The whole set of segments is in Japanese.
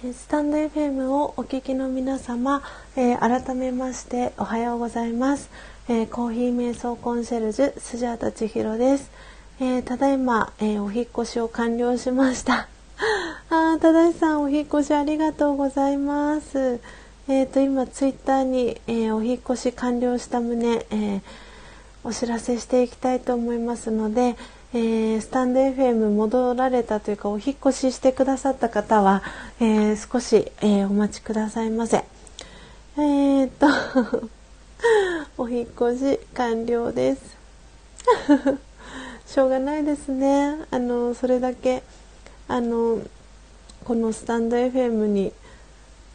スタンド FM をお聞きの皆様、えー、改めましておはようございます、えー、コーヒー瞑想コンシェルジュスジャータ千尋です、えー、ただいま、えお引越しを完了しました。あただしさんお引越しありがとうございます。えーと、今ツイッターに、えお引越し完了した旨、えお知らせしていきたいと思いますので、えー、スタンド FM 戻られたというかお引越ししてくださった方は、えー、少し、えー、お待ちくださいませ。えー、っと お引越し完了です。しょうがないですね。あのそれだけあのこのスタンド FM に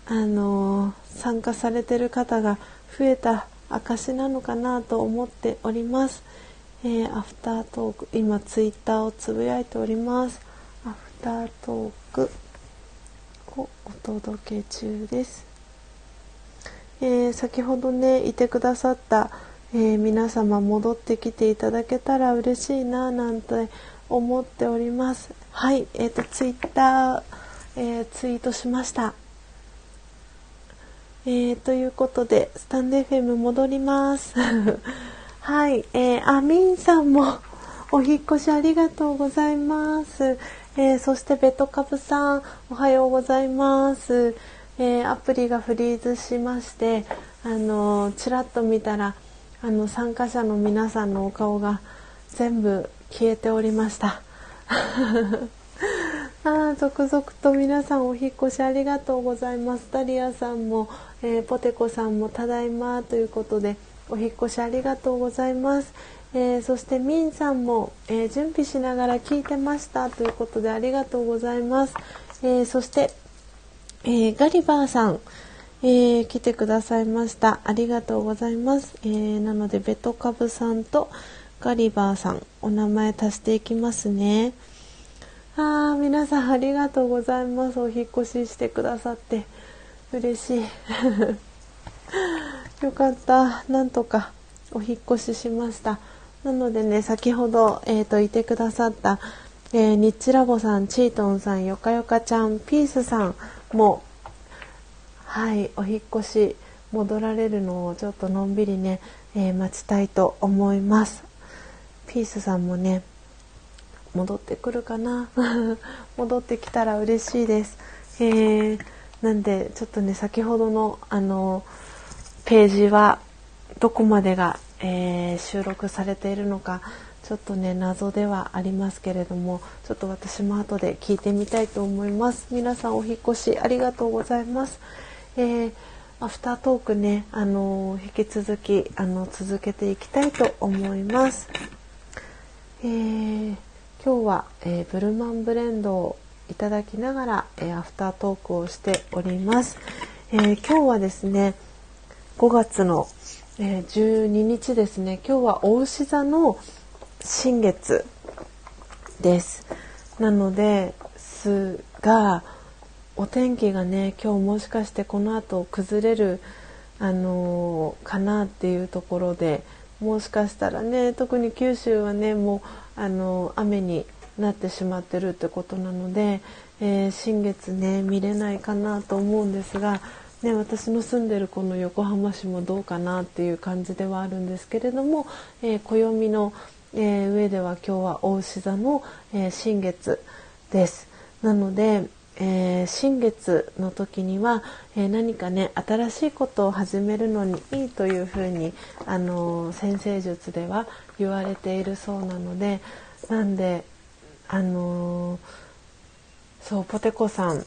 あの参加されてる方が増えた証なのかなと思っております。えー、アフタートーク今ツイッターをつぶやいております。アフタートークをお届け中です、えー、先ほどねいてくださった、えー、皆様戻ってきていただけたら嬉しいななんて思っております。はいえっ、とツイッター、えツイートしました。えー、ということで、スタンド FM 戻ります。はい、えー、あみんさんも お引越しありがとうございます。えー、そしてベトカブさんおはようございます。えー、アプリがフリーズしまして、あのちらっと見たらあの参加者の皆さんのお顔が全部消えておりました。あ続々と皆さんお引越しありがとうございます。ダリアさんも、えー、ポテコさんもただいまということで。お引越しありがとうございます。えー、そしてミンさんも、えー、準備しながら聞いてましたということでありがとうございます。えー、そして、えガリバーさん、え来てくださいました。ありがとうございます。えなのでベトカブさんとガリバーさんお名前足していきますね。あー皆さんありがとうございます。お引越ししてくださって嬉しい。よかった。なんとかお引越ししました。なのでね先ほど、えーと、いてくださった、えー、ニッチラボさんチートンさんよかよかちゃんピースさんもはいお引越し戻られるのをちょっとのんびりね、えー、待ちたいと思います。ピースさんもね戻ってくるかな？戻ってきたら嬉しいです、えー、なんでちょっとね先ほどのあのーページはどこまでが、えー、収録されているのかちょっとね謎ではありますけれどもちょっと私も後で聞いてみたいと思います。皆さんお引越しありがとうございます、えー、アフタートークねあの引き続きあの続けていきたいと思います、えー、今日は、えー、ブルマンブレンドをいただきながら、えアフタートークをしております、え今日はですね5月の、えー、12日ですね。今日はお牛座の新月です。なのですがお天気がね今日もしかしてこの後崩れるあのー、かなっていうところでもしかしたらね特に九州はねもうあのー、雨になってしまってるってことなので、えー、新月ね見れないかなと思うんですがね、私の住んでるこの横浜市もどうかなっていう感じではあるんですけれども、えー、暦の、えー、上では今日は大牛座の、えー、新月です。なので、えー、新月の時には、えー、何かね新しいことを始めるのにいいというふうに、あのー、先生術では言われているそうなのでなんで、あのそうポテコさん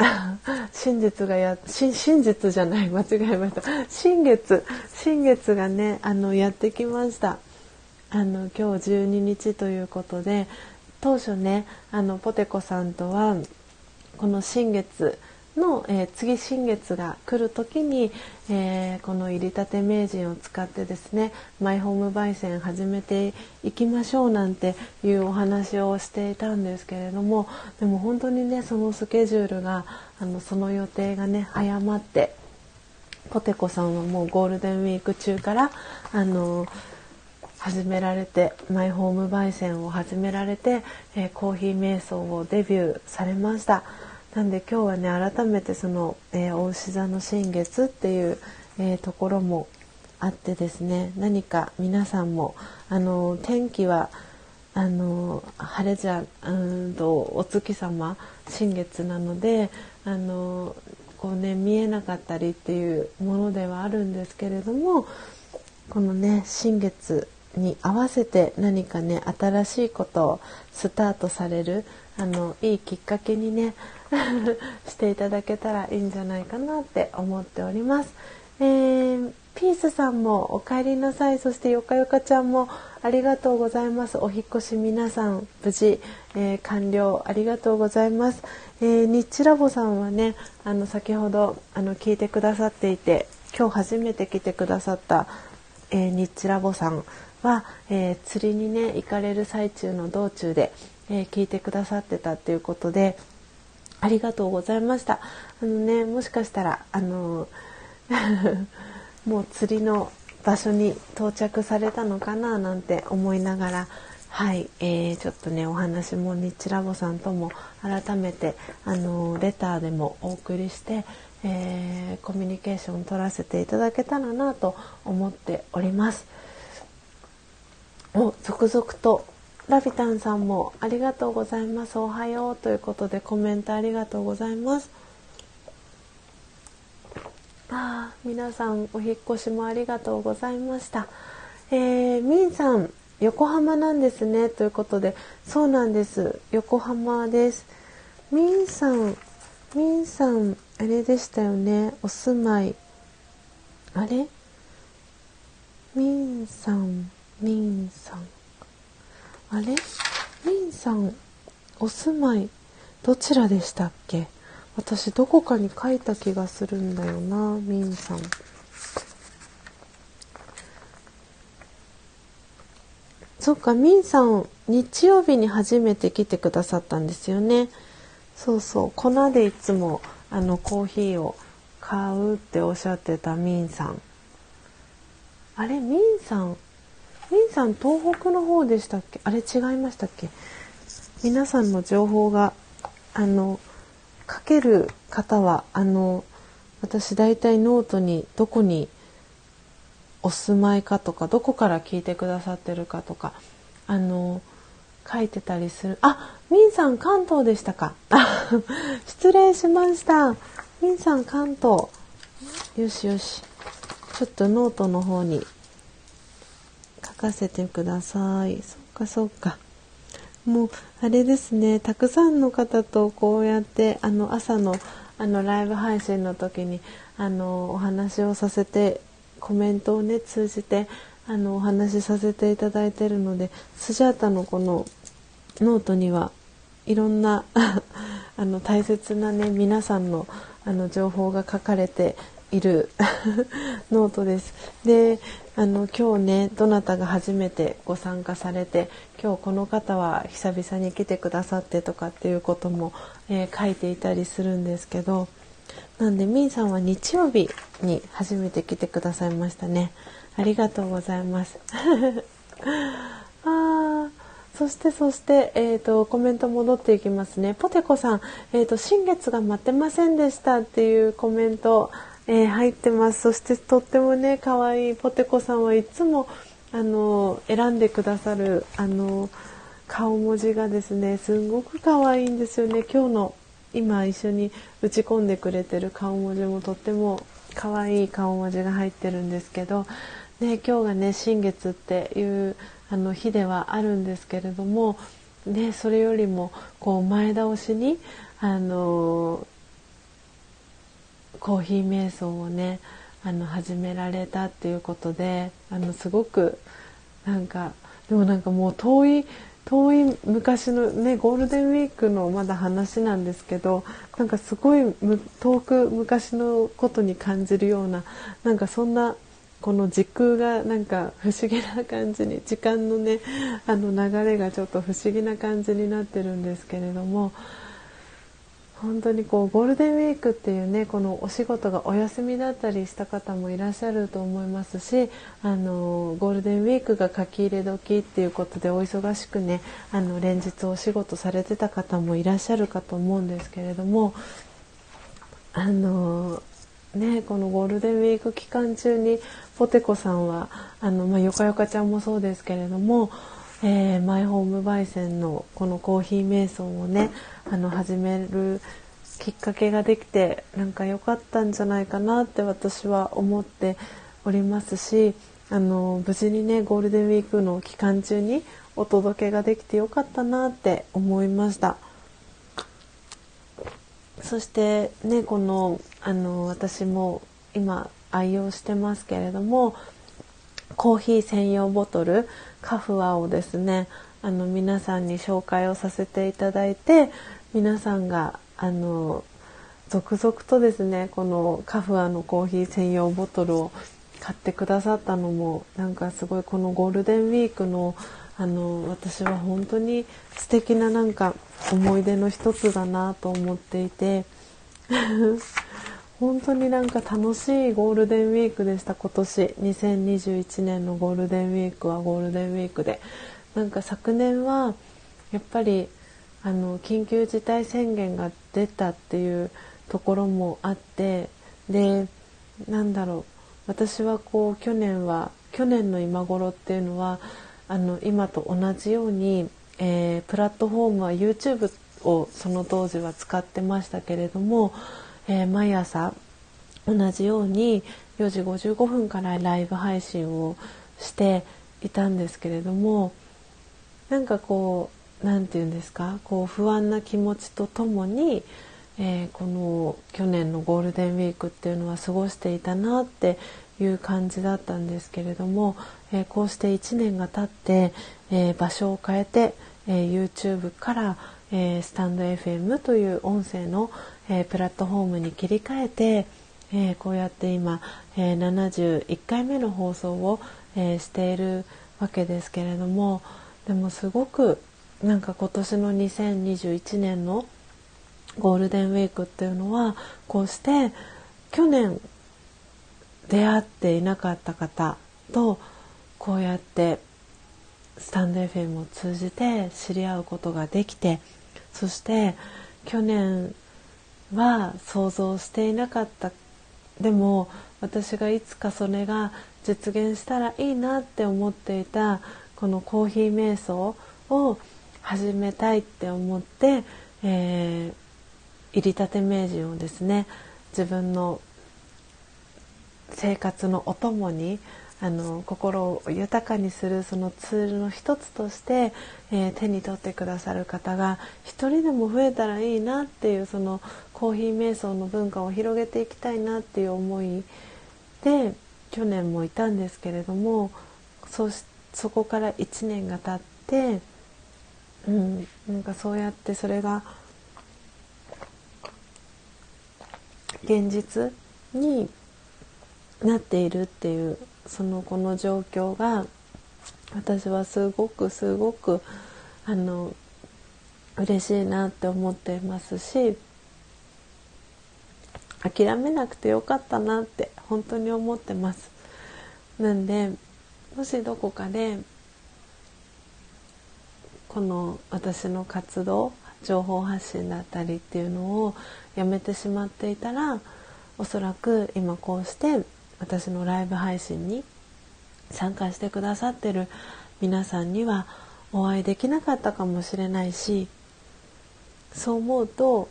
真実がや真真実じゃない間違えました。新月新月がねあのやってきました。あの今日12日ということで当初ねあのポテコさんとはこの新月の、えー、次新月が来る時に、えー、この入りたて名人を使ってですねマイホーム焙煎始めていきましょうなんていうお話をしていたんですけれどもでも本当にねそのスケジュールがあのその予定がね早まってポテコさんはもうゴールデンウィーク中からあの始められてマイホーム焙煎を始められて、えー、コーヒー瞑想をデビューされました。なんで今日はね改めてその、えー、大牛座の新月っていう、えー、ところもあってですね何か皆さんもあの天気はあの晴れじゃうんとお月様新月なのであのこうね見えなかったりっていうものではあるんですけれどもこのね新月に合わせて何かね新しいことをスタートされるあのいいきっかけにね していただけたらいいんじゃないかなって思っております。えー、ピースさんもお帰りなさいそしてよかよかちゃんもありがとうございますお引越し皆さん無事、えー、完了ありがとうございます、えー、ニッチラボさんはねあの先ほどあの聞いてくださっていて今日初めて来てくださった、えー、ニッチラボさんは、え釣りにね行かれる最中の道中で、え聞いてくださってたっていうことでありがとうございましたあのねもしかしたらあの もう釣りの場所に到着されたのかななんて思いながらはい、えー、ちょっとねお話もニッチラボさんとも改めてあのレターでもお送りして、えー、コミュニケーション取らせていただけたらなと思っております。お続々とラビタンさんもありがとうございます。おはようということでコメントありがとうございます。あ皆さんお引越しもありがとうございました。えー、みんさん横浜なんですね。ということで。そうなんです。横浜です。みんさんみんさんあれでしたよね。お住まい。あれ？みんさんみんさん。あれ？みんさんお住まいどちらでしたっけ？私どこかに書いた気がするんだよなみんさん。そっかみんさん日曜日に初めて来てくださったんですよね。そうそう粉でいつもあのコーヒーを買うっておっしゃってたみんさん。あれ？みんさんみんさん東北の方でしたっけ？あれ違いましたっけ？皆さんの情報があの書ける方はあの私大体ノートにどこにお住まいかとかどこから聞いてくださってるかとかあの書いてたりする。あみんさん関東でしたか？失礼しました。みんさん関東。よしよし。ちょっとノートの方にかせてください。そっかそっか。もうあれですね。たくさんの方とこうやってあの朝のあのライブ配信の時にあのお話をさせてコメントをね通じてあのお話しさせていただいてるのでスジャータのこのノートにはいろんな あの大切なね皆さんのあの情報が書かれている ノートです。であの今日ねどなたが初めてご参加されて今日この方は久々に来てくださってとかっていうことも、えー、書いていたりするんですけどなんでみーさんは日曜日に初めて来てくださいましたね。ありがとうございます。あそしてそして、えーと、コメント戻っていきますね。ポテコさん、えーと、新月が待ってませんでしたっていうコメントえー、入ってます。そしてとってもね可愛いポテコさんはいつもあの選んでくださるあの顔文字がですねすごく可愛いんですよね。今日の今一緒に打ち込んでくれてる顔文字もとっても可愛い顔文字が入ってるんですけど、ね、今日がね新月っていうあの日ではあるんですけれども、ね、それよりもこう前倒しにあのコーヒー瞑想をねあの始められたっていうことであのすごくなんかでもなんかもう遠い遠い昔のねゴールデンウィークのまだ話なんですけどなんかすごい遠く昔のことに感じるようななんかそんなこの時空がなんか不思議な感じに時間のねあの流れがちょっと不思議な感じになってるんですけれども本当にこうゴールデンウィークっていうねこのお仕事がお休みだったりした方もいらっしゃると思いますしあのゴールデンウィークが書き入れ時っていうことでお忙しくねあの連日お仕事されてた方もいらっしゃるかと思うんですけれどもあのねこのゴールデンウィーク期間中にポテコさんはあの、まあ、よかよかちゃんもそうですけれどもえー、マイホーム焙煎のこのコーヒー瞑想をねあの始めるきっかけができてなんか良かったんじゃないかなって私は思っておりますしあの無事にねゴールデンウィークの期間中にお届けができてよかったなって思いました。そしてねこのあの私も今愛用してますけれどもコーヒー専用ボトルカフアをですねあの皆さんに紹介をさせていただいて皆さんがあの続々とですねこのカフアのコーヒー専用ボトルを買ってくださったのもなんかすごいこのゴールデンウィークのあの私は本当に素敵ななんか思い出の一つだなと思っていて。本当になんか楽しいゴールデンウィークでした今年。2021年のゴールデンウィークはゴールデンウィークで。なんか昨年はやっぱりあの緊急事態宣言が出たっていうところもあってでなんだろう。私はこう去年は去年の今頃っていうのはあの今と同じように、えー、プラットフォームは YouTube をその当時は使ってましたけれどもえー、毎朝同じように4時55分からライブ配信をしていたんですけれどもなんかこう何て言うんですかこう不安な気持ちとともに、えー、この去年のゴールデンウィークっていうのは過ごしていたなっていう感じだったんですけれども、えー、こうして1年が経って、えー、場所を変えて、え YouTube から、えスタンド FM という音声の、えー、プラットフォームに切り替えて、えー、こうやって今、えー、71回目の放送を、えしているわけですけれどもでもすごくなんか今年の2021年のゴールデンウィークっていうのはこうして去年出会っていなかった方とこうやってスタンド FM を通じて知り合うことができてそして去年は想像していなかった。でも私がいつかそれが実現したらいいなって思っていたこのコーヒー瞑想を始めたいって思って、えー、入りたて名人をですね自分の生活のお供にあの心を豊かにするそのツールの一つとして、えー、手に取ってくださる方が一人でも増えたらいいなっていうそのコーヒー瞑想の文化を広げていきたいなっていう思いで去年もいたんですけれどもそそこから1年が経って、うん、なんかそうやってそれが現実になっているっていうそのこの状況が私はすごくすごくあの嬉しいなって思ってますし諦めなくてよかったなって本当に思ってます。なんでもしどこかでこの私の活動情報発信だったりっていうのをやめてしまっていたらおそらく今こうして私のライブ配信に参加してくださってる皆さんにはお会いできなかったかもしれないしそう思うと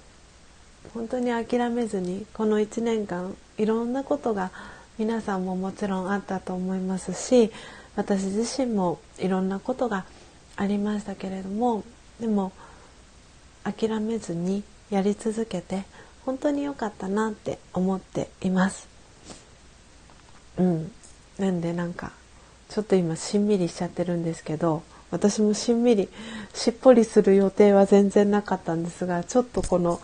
本当に諦めずにこの1年間いろんなことが皆さんももちろんあったと思いますし私自身もいろんなことがありましたけれどもでも諦めずにやり続けて本当に良かったなって思っています。うん、なんでなんかちょっと今しんみりしちゃってるんですけど私もしんみりしっぽりする予定は全然なかったんですがちょっとこの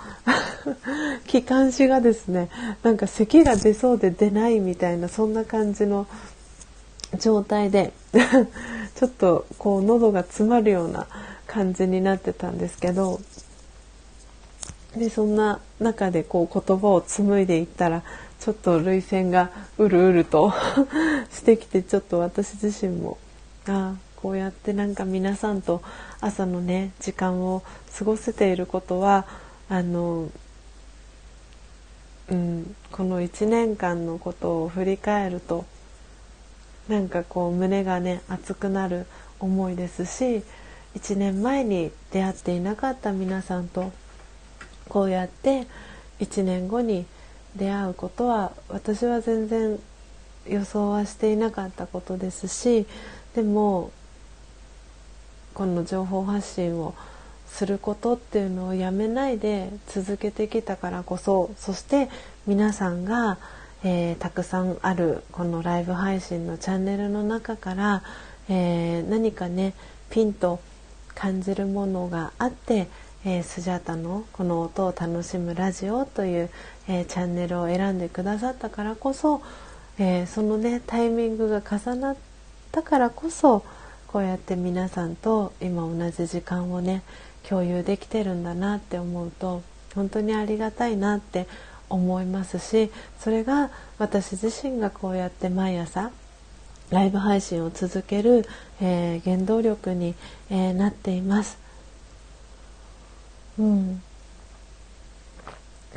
気管支がですねなんか咳が出そうで出ないみたいなそんな感じの状態で ちょっとこう喉が詰まるような感じになってたんですけどでそんな中でこう言葉を紡いでいったらちょっと涙腺がうるうると してきてちょっと私自身もあこうやってなんか皆さんと朝のね時間を過ごせていることはあの、うん、この1年間のことを振り返るとなんかこう胸がね熱くなる思いですし1年前に出会っていなかった皆さんとこうやって1年後に出会うことは私は全然予想はしていなかったことですしでもこの情報発信をすることっていうのをやめないで続けてきたからこそそして皆さんが、えー、たくさんあるこのライブ配信のチャンネルの中から、えー、何かねピンと感じるものがあってえー、スジャータのこの音を楽しむラジオという、えー、チャンネルを選んでくださったからこそ、えー、そのねタイミングが重なったからこそこうやって皆さんと今同じ時間をね共有できてるんだなって思うと本当にありがたいなって思いますしそれが私自身がこうやって毎朝ライブ配信を続ける、えー、原動力に、えー、なっています。うん、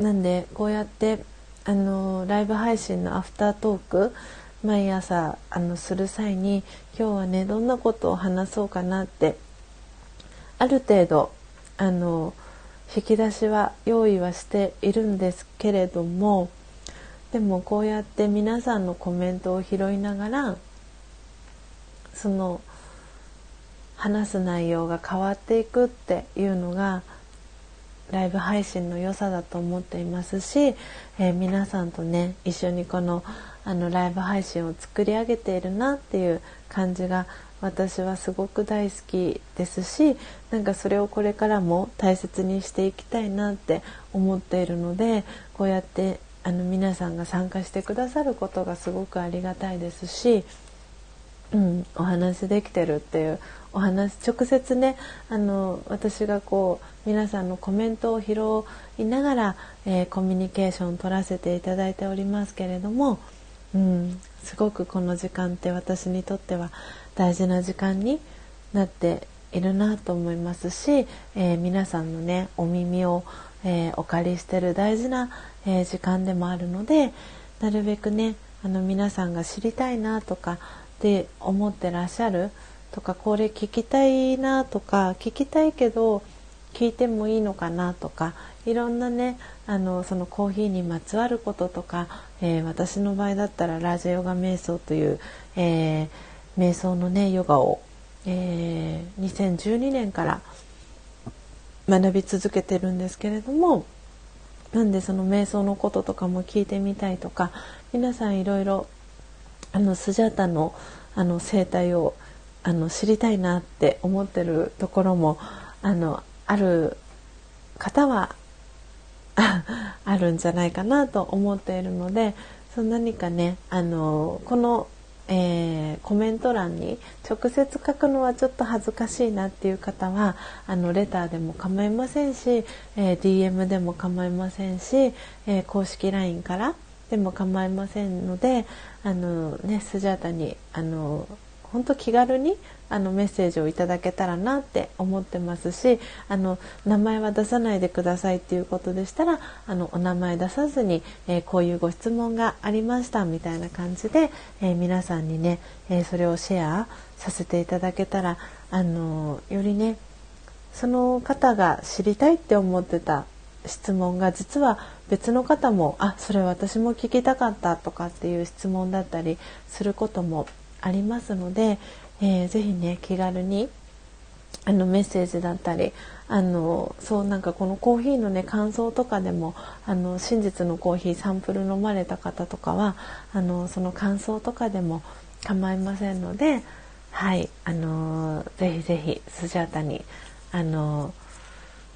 なんでこうやってあのライブ配信のアフタートーク毎朝あのする際に今日はねどんなことを話そうかなってある程度あの引き出しは用意はしているんですけれどもでもこうやって皆さんのコメントを拾いながらその話す内容が変わっていくっていうのがライブ配信の良さだと思っていますし、えー、皆さんとね一緒にこのあのライブ配信を作り上げているなっていう感じが私はすごく大好きですしなんかそれをこれからも大切にしていきたいなって思っているのでこうやってあの皆さんが参加してくださることがすごくありがたいですし、うん、お話できてるっていうお話直接ねあの私がこう皆さんのコメントを拾いながら、えー、コミュニケーションを取らせていただいておりますけれども、うん、すごくこの時間って私にとっては大事な時間になっているなと思いますし、えー、皆さんのねお耳を、えー、お借りしてる大事な、え時間でもあるのでなるべくねあの皆さんが知りたいなとかって思ってらっしゃるとかこれ聞きたいなとか聞きたいけど聞いてもいいのかなとかいろんなねあのそのコーヒーにまつわることとか、えー、私の場合だったらラージャヨガ瞑想という、えー、瞑想のねヨガを、えー、2012年から学び続けてるんですけれどもなんでその瞑想のこととかも聞いてみたいとか皆さんいろいろあのスジャータのあの生態をあの知りたいなって思ってるところもあのある方は あるんじゃないかなと思っているのでその何かねあのこの、えー、コメント欄に直接書くのはちょっと恥ずかしいなっていう方はあのレターでも構いませんし、えー、DM でも構いませんし、えー、公式 LINE からでも構いませんのであの、ね、スジャータにあの本当気軽にあのメッセージをいただけたらなって思ってますしあの名前は出さないでくださいっていうことでしたらあのお名前出さずに、えー、こういうご質問がありましたみたいな感じで、えー、皆さんにね、えー、それをシェアさせていただけたらあのよりねその方が知りたいって思ってた質問が実は別の方もあそれ私も聞きたかったとかっていう質問だったりすることもありますので、えー、ぜひね気軽にあのメッセージだったりあのそうなんかこのコーヒーのね感想とかでもあの真実のコーヒーサンプル飲まれた方とかはあのその感想とかでも構いませんのではいあのぜひぜひスジャータにあの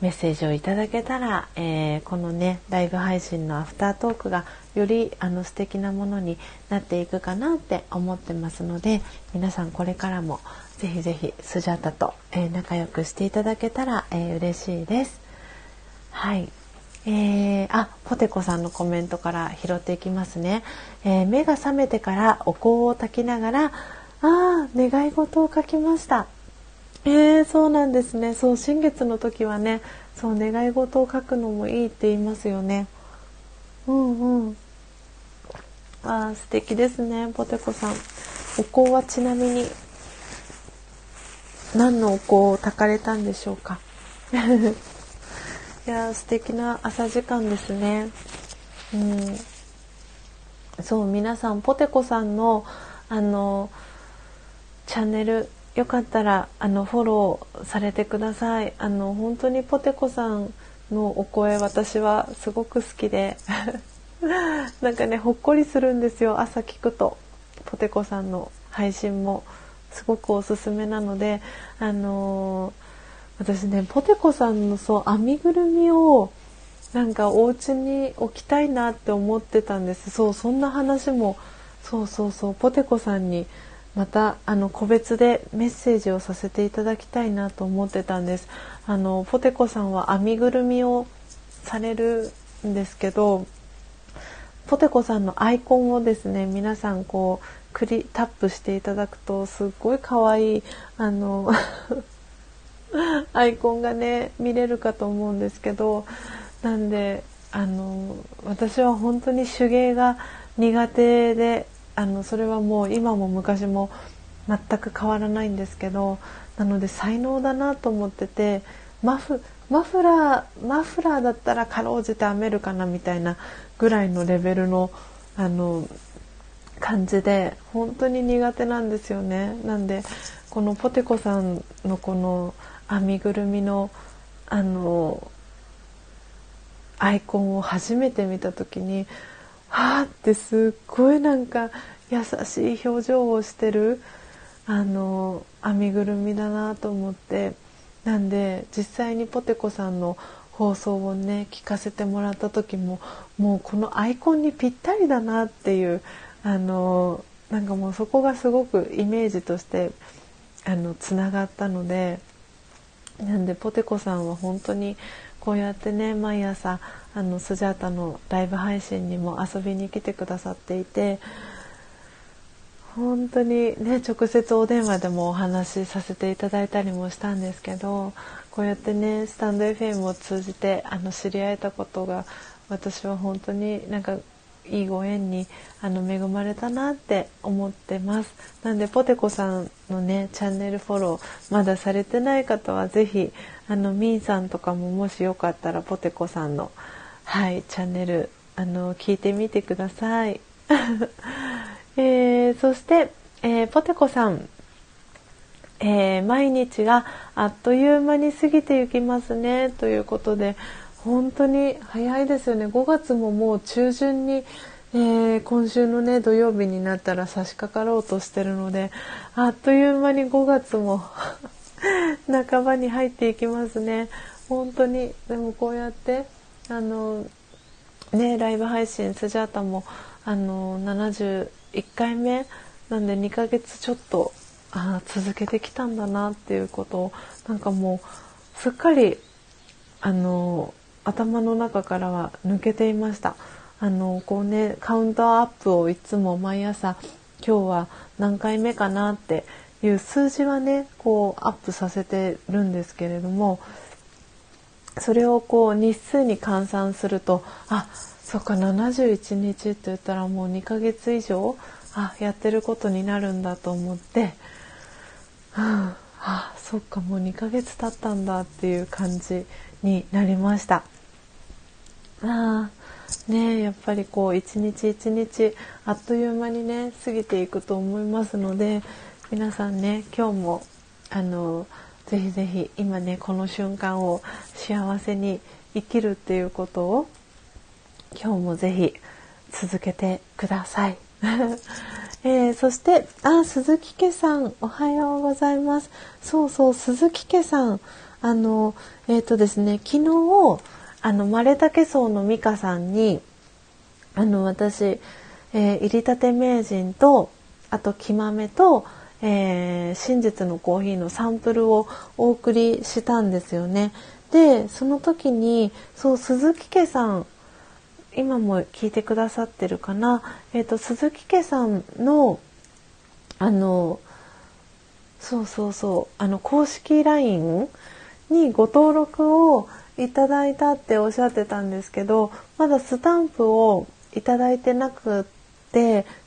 メッセージをいただけたら、えー、このねライブ配信のアフタートークがよりあの素敵なものになっていくかなって思ってますので皆さんこれからもぜひぜひスジャタと、えー、仲良くしていただけたら、えー、嬉しいです。はい。えー、あポテコさんのコメントから拾っていきますね、えー、目が覚めてからお香を焚きながらああ願い事を書きました。えー、そうなんですね。そう新月の時はねそう願い事を書くのもいいって言いますよね。うんうん。あ素敵ですねポテコさん。お香はちなみに何のお香を炊かれたんでしょうか？いや素敵な朝時間ですね。うん。そう皆さんポテコさんのあのチャンネルよかったらあのフォローされてください。あの本当にポテコさんのお声私はすごく好きで。なんかねほっこりするんですよ。朝聞くと。ポテコさんの配信もすごくおすすめなので。あのー、私ねポテコさんのそう編みぐるみをなんかお家に置きたいなって思ってたんです。そうそんな話もそうそうそうポテコさんにまたあの個別でメッセージをさせていただきたいなと思ってたんです。あのポテコさんは編みぐるみをされるんですけどポテコさんのアイコンをですね皆さんこうクリタップしていただくとすっごい可愛いあの アイコンがね見れるかと思うんですけどなんであの私は本当に手芸が苦手であのそれはもう今も昔も全く変わらないんですけどなので才能だなと思っててマフマフラーマフラーだったらかろうじて編めるかなみたいなぐらいのレベルのあの感じで本当に苦手なんですよね。なんでこのポテコさんのこの編みぐるみのあのアイコンを初めて見た時にあってすっごいなんか優しい表情をしてるあの編みぐるみだなと思ってなんで実際にポテコさんの放送をね聞かせてもらった時ももうこのアイコンにぴったりだなっていうあのなんかもうそこがすごくイメージとしてあのつながったのでなんでポテコさんは本当にこうやってね毎朝あのスジャータのライブ配信にも遊びに来てくださっていて本当にね直接お電話でもお話しさせていただいたりもしたんですけどこうやってねスタンド FM を通じてあの知り合えたことが私は本当になんかいいご縁にあの恵まれたなって思ってます。なんでポテコさんのねチャンネルフォローまだされてない方は是非あのみーさんとかももしよかったらポテコさんのはいチャンネルあの聞いてみてください、えー、そして、えー、ポテコさん。えー、毎日があっという間に過ぎていきますね。ということで本当に早いですよね。5月ももう中旬に、え、今週のね土曜日になったら差し掛かろうとしてるのであっという間に5月も半ばに入っていきますね。本当に。でもこうやってあのねライブ配信スジャータもあの71回目なんで2ヶ月ちょっとあ続けてきたんだなっていうことをなんかもうすっかりあの頭の中からは抜けていました。あのこうねカウントアップをいつも毎朝今日は何回目かなっていう数字はねこうアップさせてるんですけれどもそれをこう日数に換算するとあそっか71日って言ったらもう2ヶ月以上あやってることになるんだと思って、うん、あそっかもう2ヶ月経ったんだっていう感じになりました。あねやっぱりこう一日一日あっという間にね過ぎていくと思いますので皆さんね今日もあのぜひぜひ今ねこの瞬間を幸せに生きるっていうことを今日もぜひ続けてください。えー、そしてあ鈴木家さんおはようございますそうそう鈴木家さんあのえっ、ー、とですね昨日あのマレタケソウの美香さんにあの私、えー、入りたて名人とあと木豆と、えー、真実のコーヒーのサンプルをお送りしたんですよね。でその時にそう鈴木家さん今も聞いてくださってるかな、えーと、鈴木家さんのあのそうそうそうあの公式 LINE にご登録をいただいたっておっしゃってたんですけどまだスタンプをいただいてなくて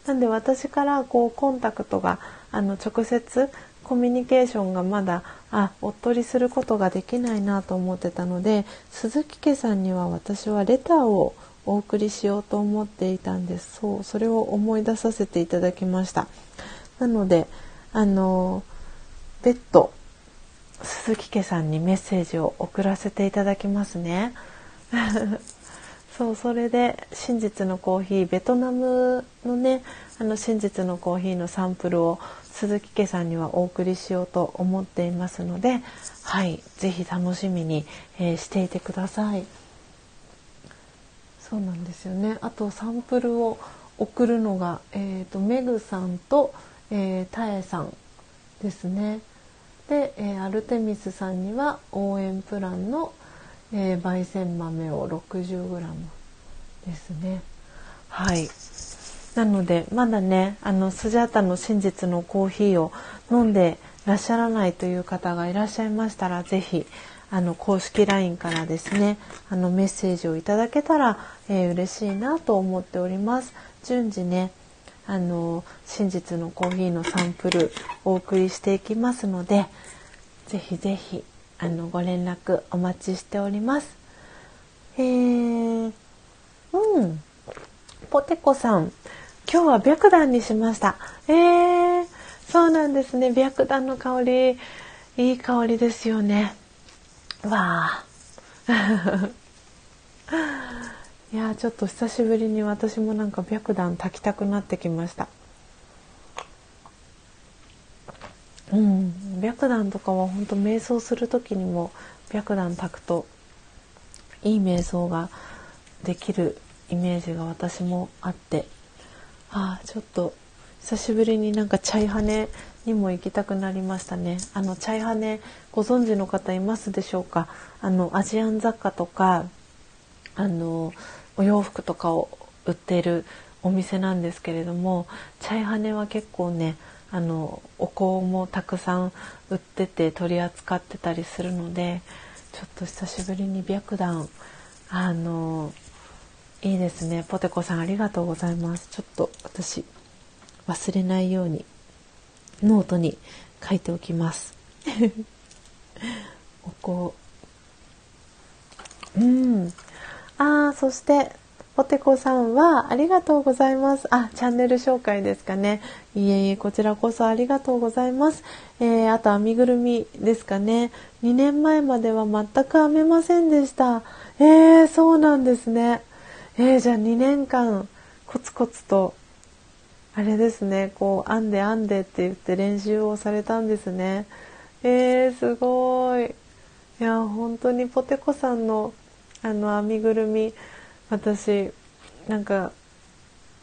なんで私からこうコンタクトがあの直接コミュニケーションがまだあおっとりすることができないなと思ってたので鈴木家さんには私はレターをお送りしようと思っていたんです。そうそれを思い出させていただきました。なのであの別途鈴木家さんにメッセージを送らせていただきますね。そうそれで真実のコーヒーベトナムのねあの真実のコーヒーのサンプルを鈴木家さんにはお送りしようと思っていますのではい是非楽しみに、えー、していてください。そうなんですよねあとサンプルを送るのが、えーと、メグさんと、えー、タエさんですねで、えー、アルテミスさんには応援プランの、えー、焙煎豆を 60g ですね。はい。なのでまだねあのスジャータの真実のコーヒーを飲んでらっしゃらないという方がいらっしゃいましたら是非あの公式 LINE からですねあのメッセージをいただけたら、えー、嬉しいなと思っております。順次ねあの真実のコーヒーのサンプルお送りしていきますのでぜひぜひあのご連絡お待ちしております。えー、うん。ポテコさん今日は白檀にしました。えー、そうなんですね。白檀の香りいい香りですよね。わあ。いやちょっと久しぶりに私もなんか白檀炊きたくなってきました。うん白檀とかは本当瞑想する時にも白檀炊くといい瞑想ができるイメージが私もあってああちょっと久しぶりになんかチャイハネにも行きたくなりましたね。あのチャイハネご存知の方いますでしょうか？あのアジアン雑貨とかあのお洋服とかを売っているお店なんですけれども、チャイハネは結構ねあのお香もたくさん売ってて取り扱ってたりするので、ちょっと久しぶりに白檀あのいいですね。ポテコさんありがとうございます。ちょっと私忘れないようにノートに書いておきます。おこう。うん。ああ、そして、ポテコさんはありがとうございます。あ、チャンネル紹介ですかね。いえいえ、こちらこそありがとうございます。えー、あと編みぐるみですかね。2年前までは全く編めませんでした。えー、そうなんですね。えー、じゃあ2年間コツコツとあれですねこう編んで編んでって言って練習をされたんですねえー、すごいいや本当にポテコさんのあの編みぐるみ私なんか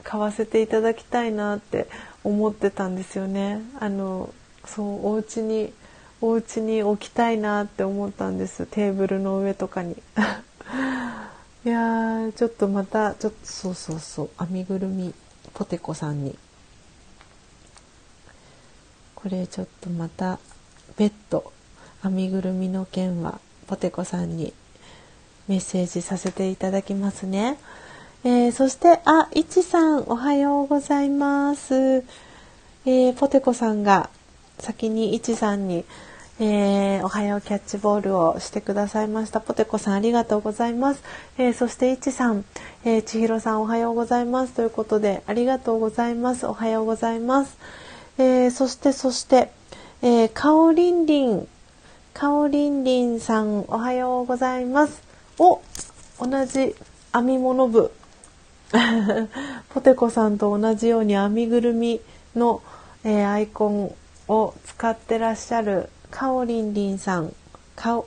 買わせていただきたいなって思ってたんですよね。あのそうお家にお家に置きたいなって思ったんです。テーブルの上とかに。いやちょっとまたちょっとそうそうそう。編みぐるみポテコさんに。これちょっとまた別途編みぐるみの件はポテコさんにメッセージさせていただきますね。えー、そしてあいちさんおはようございます。えー、ポテコさんが先にいちさんに、えー、おはようキャッチボールをしてくださいました。ポテコさんありがとうございます。えー、そしていちさん、えー、ちひろさんおはようございますということでありがとうございます。おはようございます。えー、そしてそして、えー、かおりんりん、かおりんりんさんおはようございます。お、同じ編み物部。ポテコさんと同じように編みぐるみの、えー、アイコンを使ってらっしゃるかおりんりんさん。かお、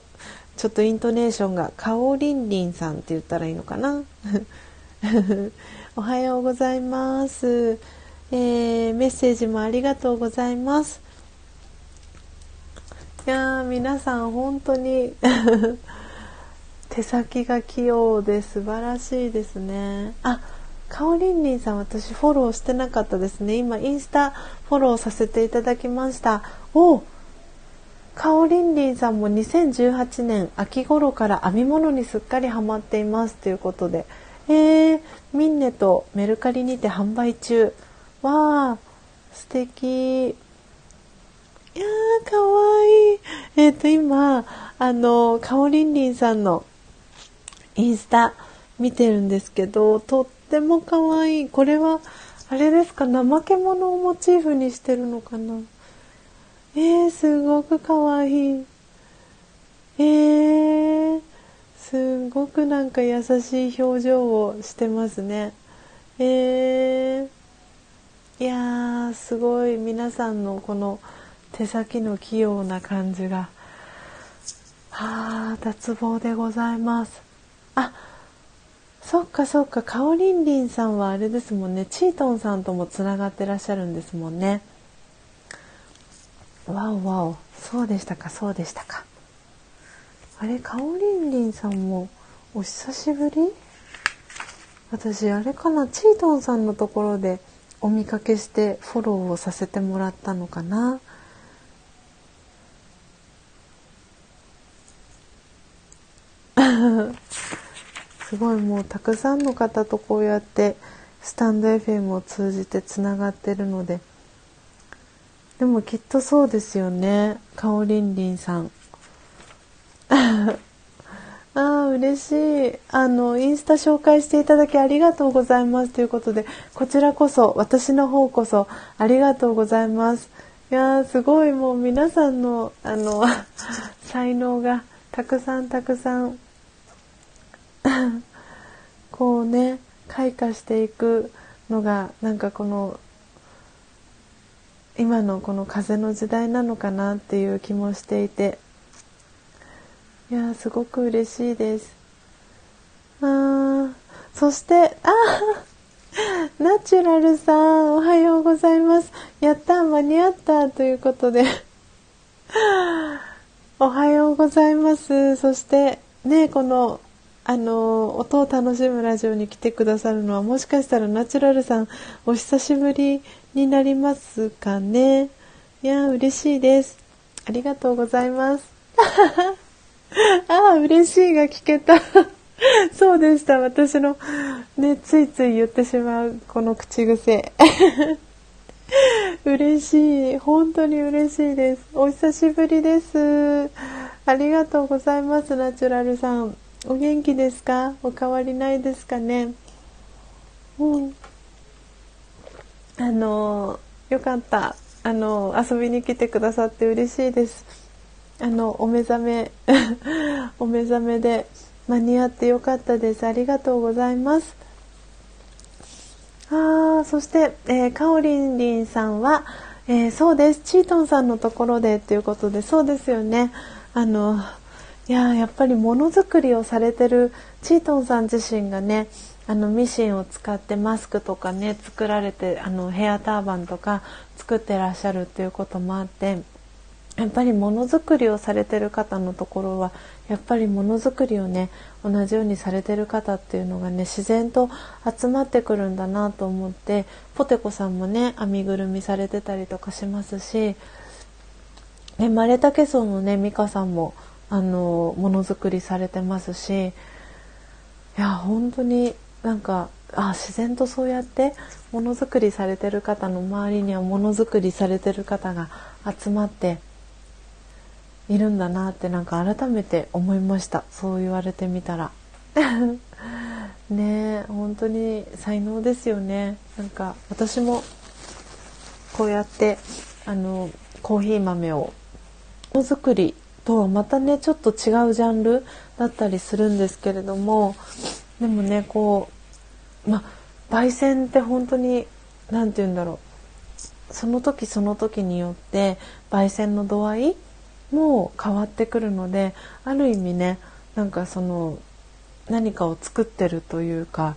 ちょっとイントネーションがかおりんりんさんって言ったらいいのかな？おはようございます。えー、メッセージもありがとうございます。いや皆さん本当に 手先が器用で素晴らしいですね。あかおりんりんさん私フォローしてなかったですね。今インスタフォローさせていただきました。おかおりんりんさんも2018年秋頃から編み物にすっかりハマっていますということで。えー、ミンネとメルカリにて販売中。わあ素敵。いやーかわい。いえっ、ー、と今あのかおりんりんさんのインスタ見てるんですけどとってもかわい。これはあれですか怠け者をモチーフにしてるのかな？えー、すごくかわい。いえー、すごくなんか優しい表情をしてますね。えー、いやーすごい。皆さんのこの手先の器用な感じが。はあ脱帽でございます。あそっかそっか。かおりんりんさんはあれですもんね。チートンさんともつながってらっしゃるんですもんね。わおわお。そうでしたかそうでしたか。あれかおりんりんさんもお久しぶり？私あれかな？チートンさんのところでお見かけしてフォローをさせてもらったのかな？すごいもうたくさんの方とこうやってスタンド FM を通じてつながってるので。でもきっとそうですよね。かおりんりんさん。ああ嬉しい。あのインスタ紹介していただきありがとうございます。ということでこちらこそ私の方こそありがとうございます。いやすごいもう皆さんのあの 才能がたくさんたくさん こうね開花していくのがなんかこの今のこの風の時代なのかなっていう気もしていて。いやすごく嬉しいです。あそしてあナチュラルさんおはようございます。やった間に合ったということで。おはようございます。そしてねこのあの音を楽しむラジオに来てくださるのはもしかしたらナチュラルさんお久しぶりになりますかね。いや嬉しいです。ありがとうございます。ああ嬉しいが聞けた。そうでした。私のねついつい言ってしまうこの口癖。嬉しい。本当に嬉しいです。お久しぶりです。ありがとうございますナチュラルさん。お元気ですか？お変わりないですかね？うん。あのよかった。あの遊びに来てくださって嬉しいです。あのお目覚め お目覚めで間に合ってよかったです。ありがとうございます。あそして、えー、かおりんりんさんは、えー、そうです。チートンさんのところでということでそうですよね。あのいややっぱりものづくりをされてるチートンさん自身がねあのミシンを使ってマスクとかね作られてあのヘアターバンとか作ってらっしゃるっていうこともあってやっぱりものづくりをされてる方のところはやっぱりものづくりをね同じようにされてる方っていうのがね自然と集まってくるんだなと思ってポテコさんもね編みぐるみされてたりとかしますし、ね、マレタケソのね美香さんもあのものづくりされてますしいや本当になんかあ自然とそうやってものづくりされてる方の周りにはものづくりされてる方が集まっているんだなってなんか改めて思いました。そう言われてみたら。ね本当に才能ですよね。なんか私もこうやってあのコーヒー豆をものづくりとはまたねちょっと違うジャンルだったりするんですけれどもでもねこうま焙煎って本当に何て言うんだろう。その時その時によって焙煎の度合いも変わってくるのである意味ねなんかその何かを作ってるというか、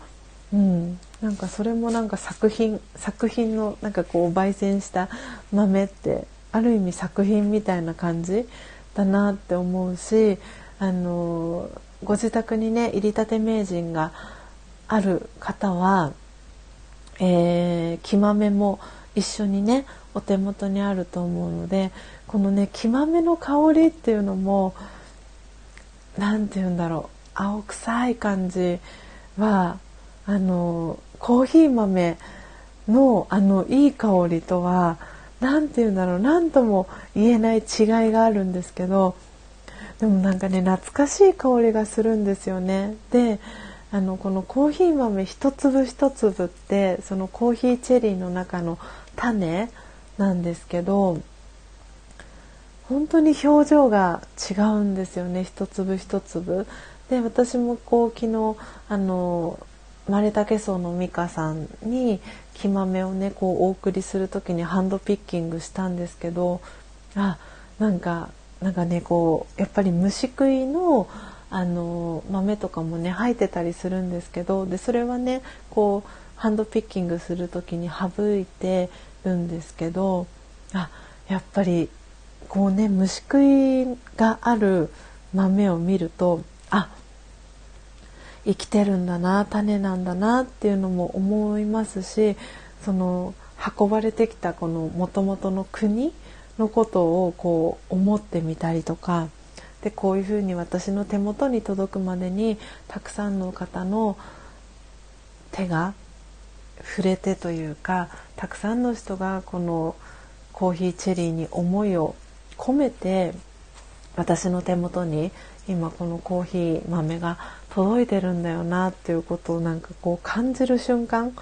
うん、なんかそれもなんか作品作品のなんかこう焙煎した豆ってある意味作品みたいな感じだなって思うしあのご自宅にね入りたて名人がある方は、えー、木豆も一緒にねお手元にあると思うのでこのね木豆の香りっていうのも何て言うんだろう青臭い感じはあのコーヒー豆のあのいい香りとは何て言うんだろう何とも言えない違いがあるんですけどでもなんかね懐かしい香りがするんですよね。であのこのコーヒー豆一粒一粒ってそのコーヒーチェリーの中の種なんですけど本当に表情が違うんですよね一粒一粒。で私もこう昨日あのマレタケソウの美香さんに木豆をねこうお送りする時にハンドピッキングしたんですけどあなんかなんかねこうやっぱり虫食いのあの豆とかもね入ってたりするんですけどでそれはねこうハンドピッキングする時に省いてるんですけどあやっぱりこうね虫食いがある豆を見ると生きてるんだな種なんだなっていうのも思いますしその運ばれてきたこのもともとの国のことをこう思ってみたりとかでこういうふうに私の手元に届くまでにたくさんの方の手が触れてというかたくさんの人がこのコーヒーチェリーに思いを込めて私の手元に今このコーヒー豆が届いてるんだよなっていうことをなんかこう感じる瞬間っ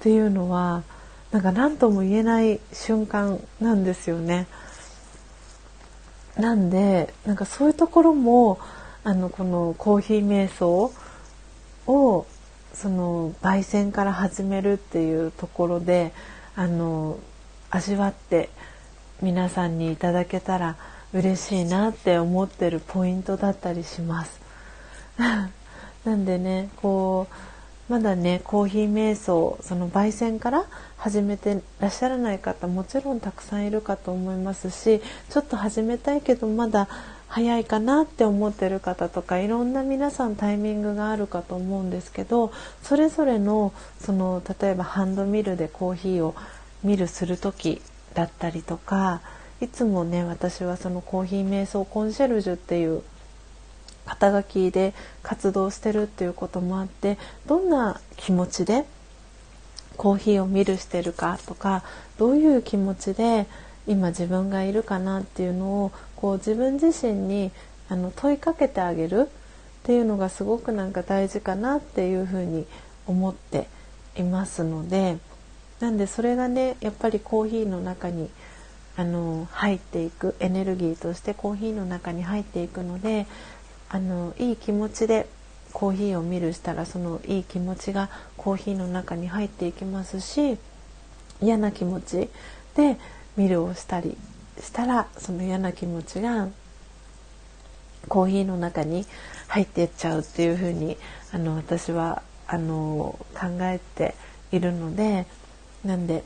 ていうのはなんか何とも言えない瞬間なんですよね。なんでなんかそういうところもあのこのコーヒー瞑想をその焙煎から始めるっていうところであの味わって皆さんにいただけたら嬉しいなって思ってるポイントだったりします。なんでねこうまだねコーヒー瞑想その焙煎から始めてらっしゃらない方もちろんたくさんいるかと思いますしちょっと始めたいけどまだ早いかなって思ってる方とかいろんな皆さんタイミングがあるかと思うんですけどそれぞれのその例えばハンドミルでコーヒーをミルする時だったりとかいつもね私はそのコーヒー瞑想コンシェルジュっていう肩書きで活動してるっていうこともあってどんな気持ちでコーヒーを見るしてるかとかどういう気持ちで今自分がいるかなっていうのをこう自分自身にあの問いかけてあげるっていうのがすごくなんか大事かなっていうふうに思っていますのでなんでそれがねやっぱりコーヒーの中にあの入っていくエネルギーとしてコーヒーの中に入っていくのであのいい気持ちでコーヒーを見るしたらそのいい気持ちがコーヒーの中に入っていきますし嫌な気持ちでミルをしたりしたらその嫌な気持ちがコーヒーの中に入っていっちゃうっていうふうにあの私はあの考えているのでなんで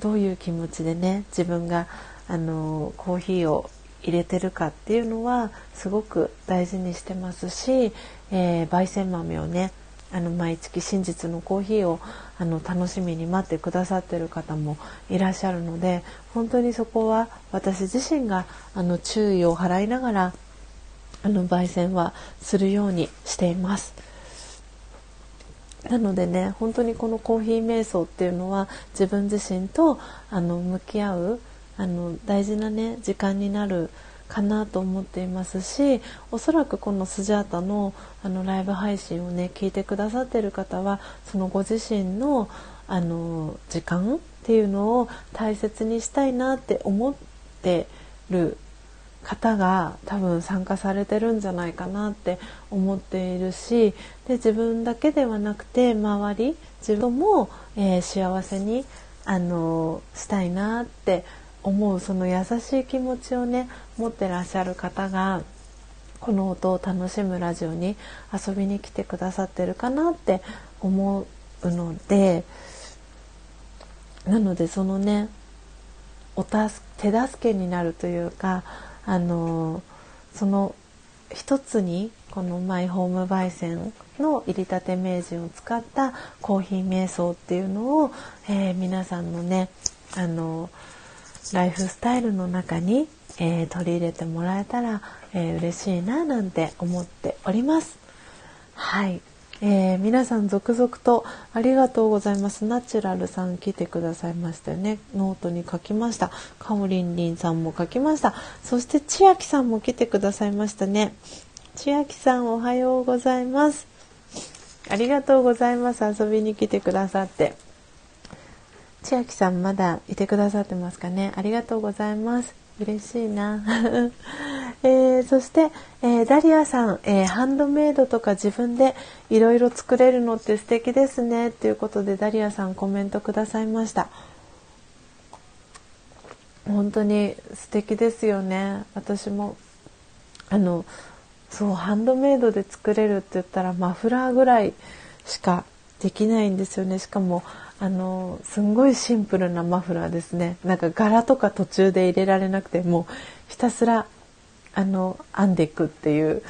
どういう気持ちでね自分があのコーヒーを入れてるかっていうのはすごく大事にしてますし、えー、焙煎豆をねあの毎月真実のコーヒーをあの楽しみに待ってくださってる方もいらっしゃるので本当にそこは私自身があの注意を払いながらあの焙煎はするようにしています。なのでね本当にこのコーヒー瞑想っていうのは自分自身とあの向き合うあの大事なね時間になるかなと思っていますしおそらくこのスジャータのあのライブ配信をね聞いてくださってる方はそのご自身のあの時間っていうのを大切にしたいなって思ってる方が多分参加されてるんじゃないかなって思っているしで自分だけではなくて周り自分も、えー、幸せにあのしたいなって思うその優しい気持ちをね持ってらっしゃる方がこの音を楽しむラジオに遊びに来てくださってるかなって思うのでなのでそのねおたす手助けになるというかあのその一つにこのマイホーム焙煎の入りたて名人を使ったコーヒー瞑想っていうのを、えー、皆さんのねあのライフスタイルの中に、えー、取り入れてもらえたら、えー、嬉しいななんて思っております。はい、えー、皆さん続々とありがとうございます。ナチュラルさん来てくださいましたよね。ノートに書きました。かおりんりんさんも書きました。そして千秋さんも来てくださいましたね。千秋さんおはようございます。ありがとうございます。遊びに来てくださって。千秋さんまだいてくださってますかね？ありがとうございます。嬉しいな。えー、そして、えー、ダリアさん、えー、ハンドメイドとか自分でいろいろ作れるのって素敵ですねということでダリアさんコメントくださいました本当に素敵ですよね私もあのそうハンドメイドで作れるって言ったらマフラーぐらいしかできないんですよねしかもあのすんごいシンプルなマフラーですねなんか柄とか途中で入れられなくてもうひたすらあの編んでいくっていう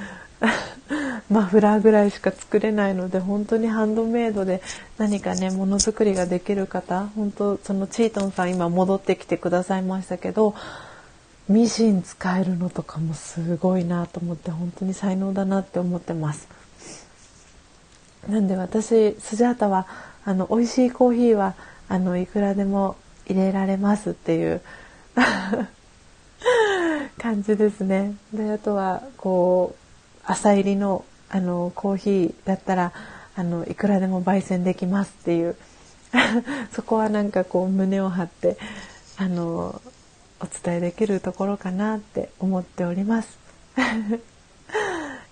マフラーぐらいしか作れないので本当にハンドメイドで何かねものづくりができる方本当そのチートンさん今戻ってきてくださいましたけどミシン使えるのとかもすごいなと思って本当に才能だなって思ってます。なんで私スジャータはあの美味しいコーヒーはあのいくらでも入れられますっていう 感じですね。であとはこう朝入りのあのコーヒーだったらあのいくらでも焙煎できますっていう そこはなんかこう胸を張ってあのお伝えできるところかなって思っております。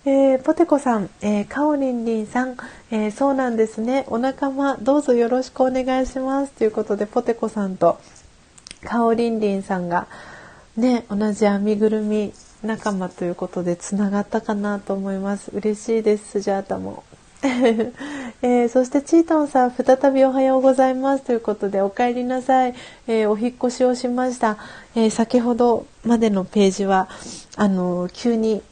えー、ポテコさん、えー、カオリンリンさん、えー、そうなんですね。お仲間どうぞよろしくお願いしますということでポテコさんとカオリンリンさんがね同じ編みぐるみ仲間ということでつながったかなと思います。嬉しいです。スジャータも。えー、そしてチートンさん再びおはようございますということでお帰りなさい、えー、お引越しをしました、えー、先ほどまでのページはあの急に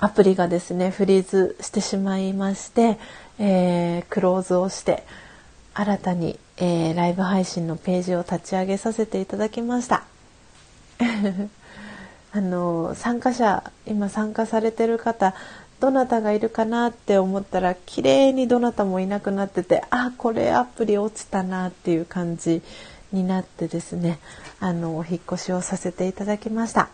アプリがですねフリーズしてしまいまして、えクローズをして新たに、えライブ配信のページを立ち上げさせていただきました あの参加者今参加されてる方どなたがいるかなって思ったら綺麗にどなたもいなくなっててあこれアプリ落ちたなっていう感じになってですねあのお引越しをさせていただきました。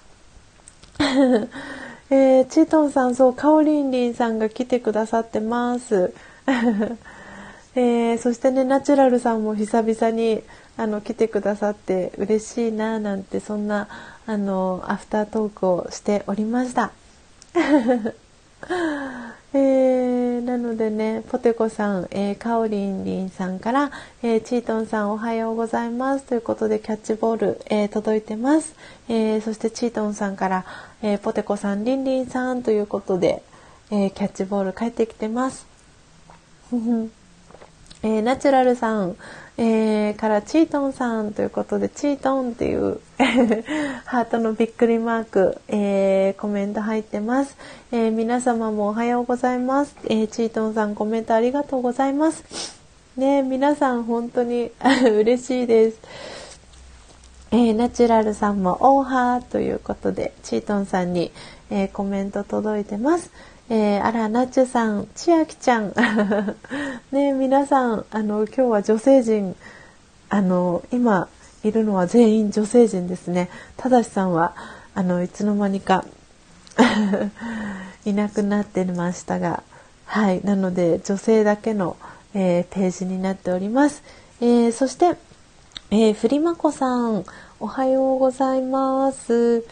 えー、チートンさんそうカオリンリンさんが来てくださってます。えー、そしてねナチュラルさんも久々にあの来てくださって嬉しいななんてそんなあのアフタートークをしておりました。えー、なのでねポテコさん、えー、カオリンリンさんから、えー、チートンさんおはようございます。ということでキャッチボール、えー、届いてます、え、そしてチートンさんから、え、ポテコさんリンリンさん。ということで、え、キャッチボール帰ってきてます。え、ナチュラルさん、えー、からチートンさんということでチートンっていう ハートのびっくりマーク、えー、コメント入ってます、え皆様もおはようございます、えチートンさんコメントありがとうございます。ね皆さん本当に 嬉しいです。えー、ナチュラルさんもオーハーということでチートンさんに、えー、コメント届いてます。えー、あら、なちゅさん、千秋ちゃん。ね皆さん、あの、今日は女性陣、あの、今いるのは全員女性陣ですね。ただしさんは、あの、いつの間にか いなくなってましたが、はい、なので、女性だけの、えー、ページになっております。えー、そして、えー、ふりまこさん、おはようございます。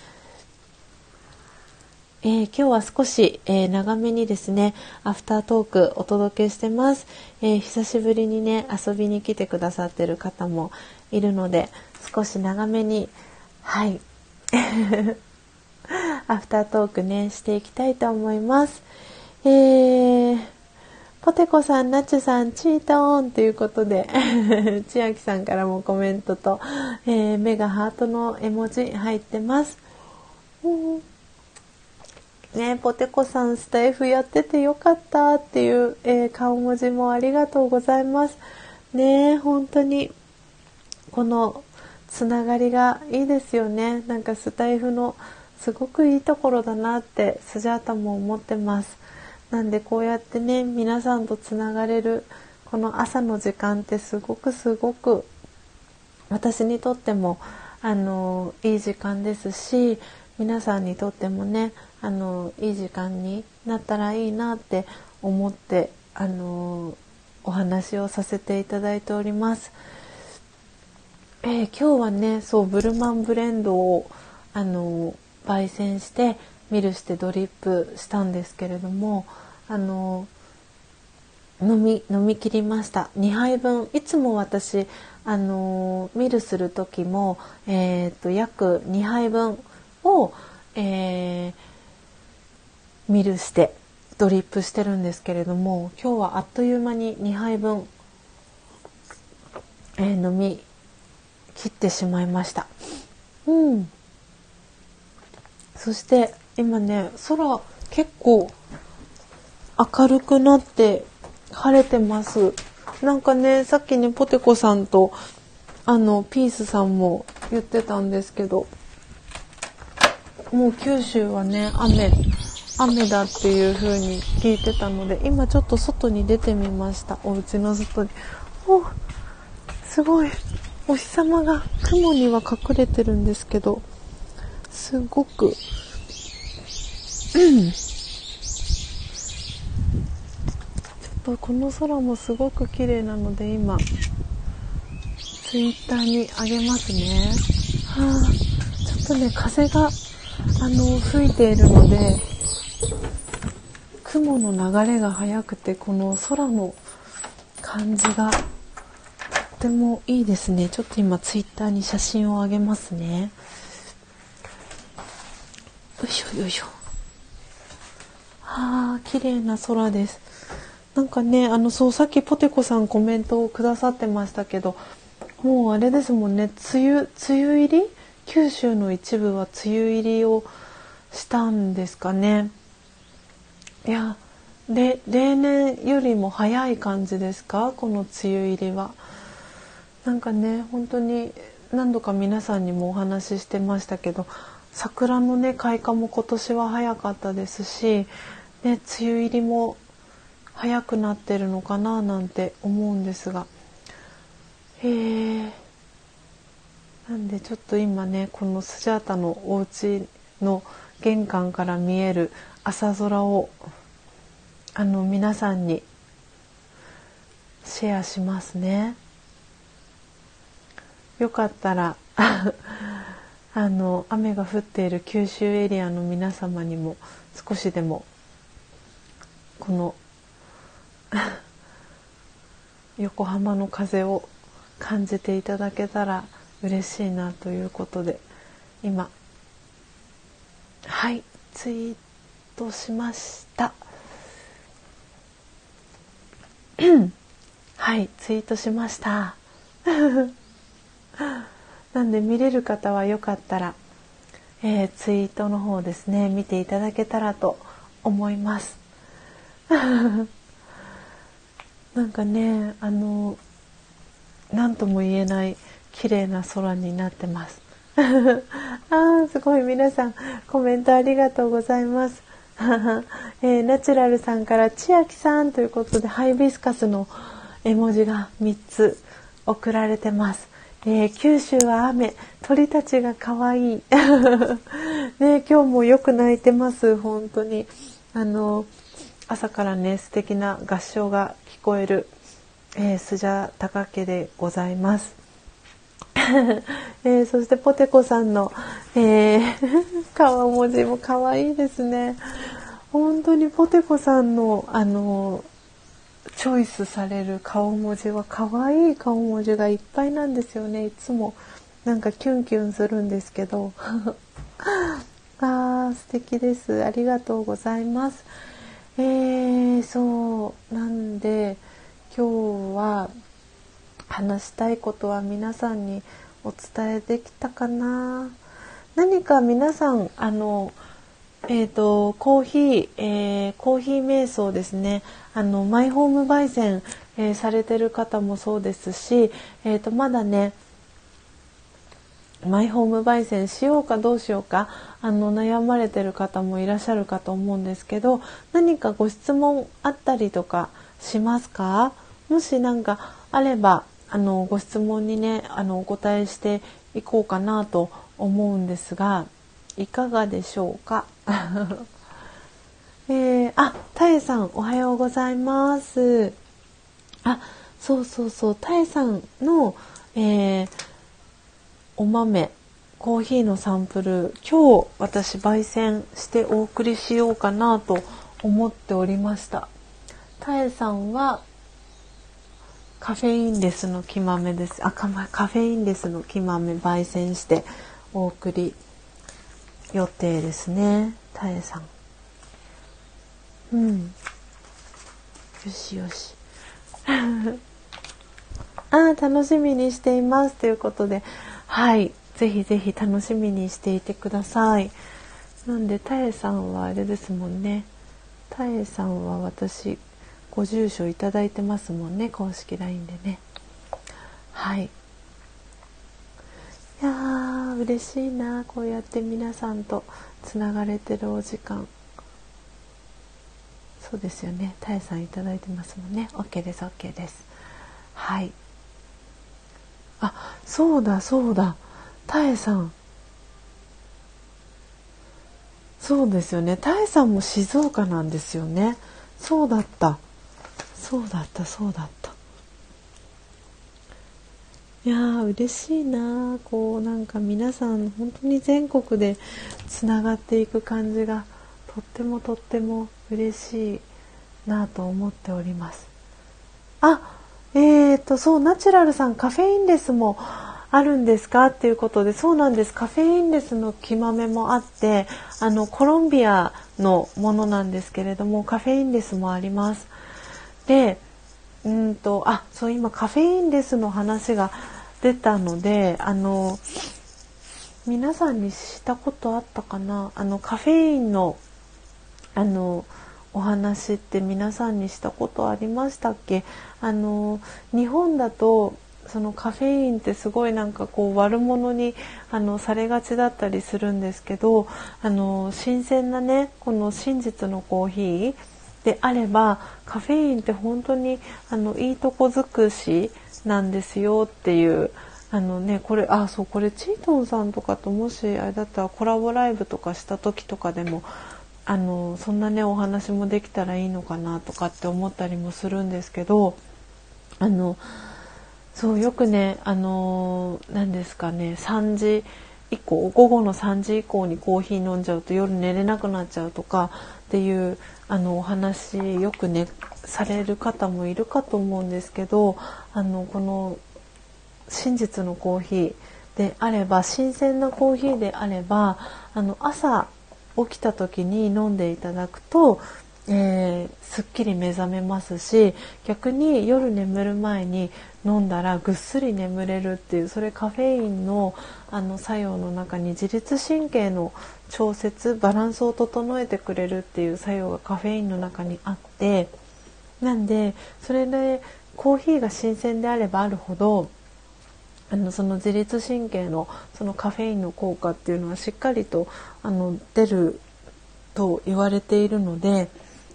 えー、今日は少し、えー、長めにですねアフタートークお届けしてます、えー、久しぶりにね遊びに来てくださってる方もいるので少し長めにはい。アフタートークねしていきたいと思います。えー、ポテコさん、ナチュさん、チートーンということで 千秋さんからもコメントと、え、目がハートの絵文字入ってます。ねポテコさんスタイフやっててよかったっていう、えー、顔文字もありがとうございます。ね本当にこのつながりがいいですよね。なんかスタイフのすごくいいところだなってスジャータも思ってます。なんでこうやってね皆さんとつながれるこの朝の時間ってすごくすごく私にとってもあのいい時間ですし皆さんにとってもねあのいい時間になったらいいなって思ってあのお話をさせていただいております。えー、今日はねそうブルマンブレンドをあの焙煎してミルしてドリップしたんですけれどもあの飲み飲み切りました2杯分いつも私あのミルする時も、えーと、約2杯分を、えー、ミルしてドリップしてるんですけれども今日はあっという間に2杯分、えー、飲み切ってしまいました。うん。そして今ね空結構明るくなって晴れてます。なんかねさっきねポテコさんとあのピースさんも言ってたんですけどもう九州はね雨雨だっていう風に聞いてたので今ちょっと外に出てみました。お家の外に。おすごい。お日様が雲には隠れてるんですけど、すごく、うん。ちょっとこの空もすごく綺麗なので今、ツイッターにあげますね。はあ、ちょっとね、風が、あの、吹いているので、雲の流れが速くて、この空の感じがとてもいいですね。ちょっと今ツイッターに写真をあげますね。よいしょよいしょ。あー綺麗な空です。なんかねあのそうさっきポテコさんコメントをくださってましたけどもうあれですもんね。梅雨梅雨入り？九州の一部は梅雨入りをしたんですかね。いやで例年よりも早い感じですか？この梅雨入りは。なんかね本当に何度か皆さんにもお話ししてましたけど桜のね開花も今年は早かったですし、ね、梅雨入りも早くなってるのかななんて思うんですが。へえなんでちょっと今ねこのスジャータのお家の玄関から見える朝空をあの皆さんにシェアしますね。よかったら あの雨が降っている九州エリアの皆様にも少しでもこの 横浜の風を感じていただけたら嬉しいなということで今はいツイートしましたはいツイートしました。なんで見れる方はよかったら、えー、ツイートの方ですね見ていただけたらと思います。なんかねあの何とも言えない綺麗な空になってます。あーすごい皆さんコメントありがとうございます。えー、ナチュラルさんから千秋さんということでハイビスカスの絵文字が3つ送られてます。えー、九州は雨。鳥たちが可愛い。ね今日もよく泣いてます。本当に。あの朝からね素敵な合唱が聞こえる、えー、スジャタカ家でございます、えー、そしてポテコさんの、えー、顔文字も可愛いですね。本当にポテコさんのあのチョイスされる顔文字は可愛い顔文字がいっぱいなんですよね。いつもなんかキュンキュンするんですけど。あー素敵です。ありがとうございます。えー、そうなんで今日は話したいことは皆さんにお伝えできたかな？何か皆さんあのえっ、ー、とコーヒー、えー、コーヒー瞑想ですね。あのマイホーム焙煎、えー、されてる方もそうですし、えーと、まだねマイホーム焙煎しようかどうしようかあの悩まれてる方もいらっしゃるかと思うんですけど何かご質問あったりとかしますか？もし何かあればあのご質問にねあのお答えしていこうかなと思うんですがいかがでしょうか？えー、あ、たえさんおはようございます。あ、そうそうそう、たえさんの、えー、お豆、コーヒーのサンプル、今日私焙煎してお送りしようかなと思っておりました。たえさんはカフェインレスの木豆です。あ、カフェインレスの木豆焙煎してお送り予定ですね。たえさん。うん。よしよし。あ楽しみにしていますということで、はい、ぜひぜひ楽しみにしていてください。なんで、たえさんはあれですもんね。たえさんは私、ご住所いただいてますもんね、公式 LINE でね。はい。いやー嬉しいなこうやって皆さんとつながれてるお時間。そうですよね。たえさんいただいてますもんね。OK です OK です。はい。あそうだそうだ。たえさん。そうですよね。たえさんも静岡なんですよね。そうだった。そうだったそうだった。いやー嬉しいなこうなんか皆さん本当に全国でつながっていく感じがとってもとっても嬉しいなと思っております。あえーとそうナチュラルさんカフェインレスもあるんですかっていうことでそうなんです。カフェインレスの木豆もあってあのコロンビアのものなんですけれどもカフェインレスもあります。でうんとあそう今カフェインレスの話が出たのであの皆さんにしたことあったかな？あのカフェインのあのお話って皆さんにしたことありましたっけ？あの日本だとそのカフェインってすごいなんかこう悪者にあのされがちだったりするんですけどあの新鮮なねこの真実のコーヒーであればカフェインって本当にあのいいとこ尽くしなんですよっていうあのねこれあそうこれチートンさんとかともしあれだったらコラボライブとかした時とかでもあのそんなねお話もできたらいいのかなとかって思ったりもするんですけどあのそうよくねあの何ですかね3時以降午後の3時以降にコーヒー飲んじゃうと夜寝れなくなっちゃうとかっていうあのお話よくねされる方もいるかと思うんですけどあのこの真実のコーヒーであれば新鮮なコーヒーであればあの朝起きた時に飲んでいただくと、えー、すっきり目覚めますし逆に夜眠る前に飲んだらぐっすり眠れるっていうそれカフェインのあの作用の中に自律神経の調節バランスを整えてくれるっていう作用がカフェインの中にあってなんでそれでコーヒーが新鮮であればあるほどあのその自律神経のそのカフェインの効果っていうのはしっかりとあの出ると言われているので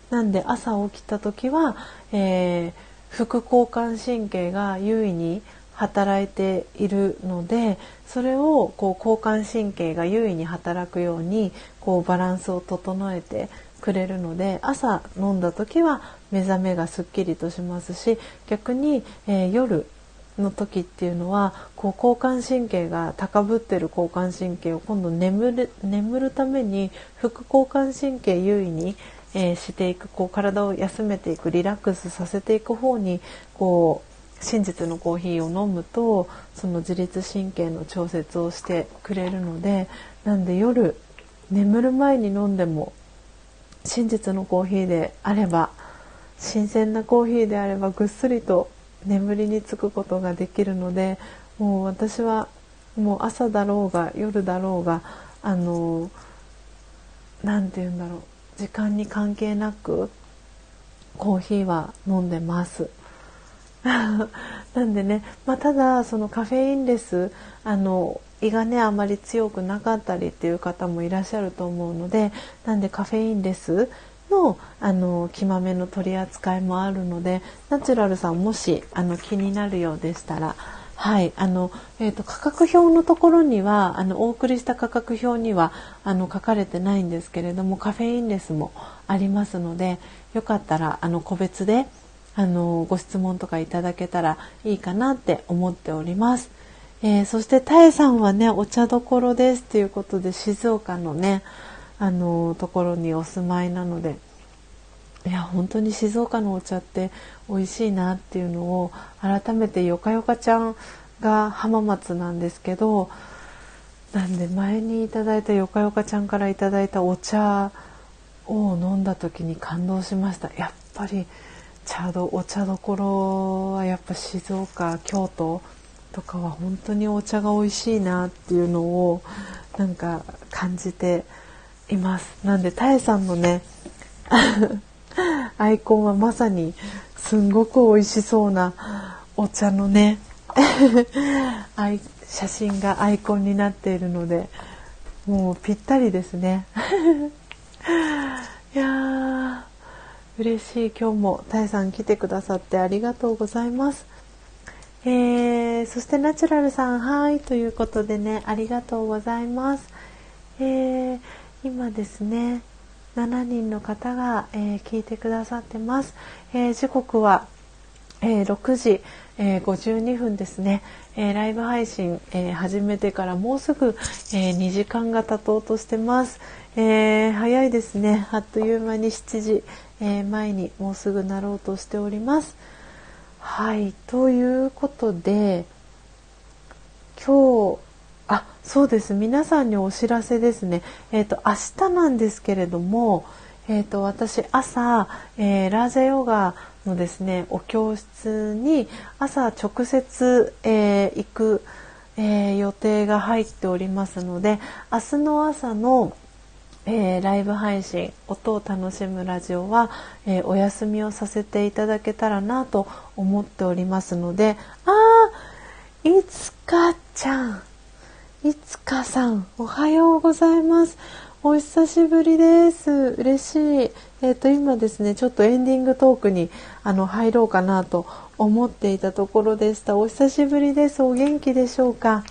なんで朝起きた時は、えー、副交感神経が優位に働いているのでそれをこう交感神経が優位に働くようにこうバランスを整えてくれるので朝飲んだ時は目覚めがすっきりとしますし逆に、えー、夜の時っていうのはこう交感神経が高ぶってる交感神経を今度眠る眠るために副交感神経優位に、えー、していくこう体を休めていくリラックスさせていく方にこう真実のコーヒーを飲むとその自律神経の調節をしてくれるのでなんで夜眠る前に飲んでも真実のコーヒーであれば新鮮なコーヒーであればぐっすりと眠りにつくことができるのでもう私はもう朝だろうが夜だろうがあの何て言うんだろう。時間に関係なくコーヒーは飲んでます。なんでね、まあ、ただそのカフェインレスあの胃がねあまり強くなかったりっていう方もいらっしゃると思うのでなんでカフェインレスのあの木豆の取り扱いもあるのでナチュラルさんもしあの気になるようでしたらはいあのえーと、価格表のところにはあのお送りした価格表にはあの書かれてないんですけれどもカフェインレスもありますのでよかったらあの個別であのご質問とかいただけたらいいかなって思っております。えー、そしてタエさんはねお茶どころですということで静岡のねあのところにお住まいなのでいや本当に静岡のお茶って美味しいなっていうのを改めてよかよかちゃんが浜松なんですけどなんで前にいただいたよかよかちゃんからいただいたお茶を飲んだ時に感動しました。やっぱり茶どお茶どころはやっぱ静岡京都とかは本当にお茶が美味しいなっていうのをなんか感じています。なんでたえさんのねアイコンはまさにすんごく美味しそうなお茶のね 写真がアイコンになっているのでもうぴったりですね いや嬉しい今日もたえさん来てくださってありがとうございます。えー、そしてナチュラルさんはいということでねありがとうございます。えー、今ですね7人の方が、えー、聞いてくださってます。え時刻は、え6時、え52分ですね、えライブ配信、え始めてからもうすぐ、え2時間が経とうとしてます。え早いですねあっという間に7時、えー、前にもうすぐなろうとしております。はいということで今日あそうです皆さんにお知らせですね。え、ー、と明日なんですけれども、え、ー、と私朝、えー、ラージャヨガのですねお教室に朝直接、え行く、え予定が入っておりますので明日の朝のえー、ライブ配信音を楽しむラジオは、えー、お休みをさせていただけたらなと思っておりますのであーいつかちゃんいつかさんおはようございます。お久しぶりです。嬉しい。えっ、ー、と今ですねちょっとエンディングトークにあの入ろうかなと思っていたところでした。お久しぶりです。お元気でしょうか？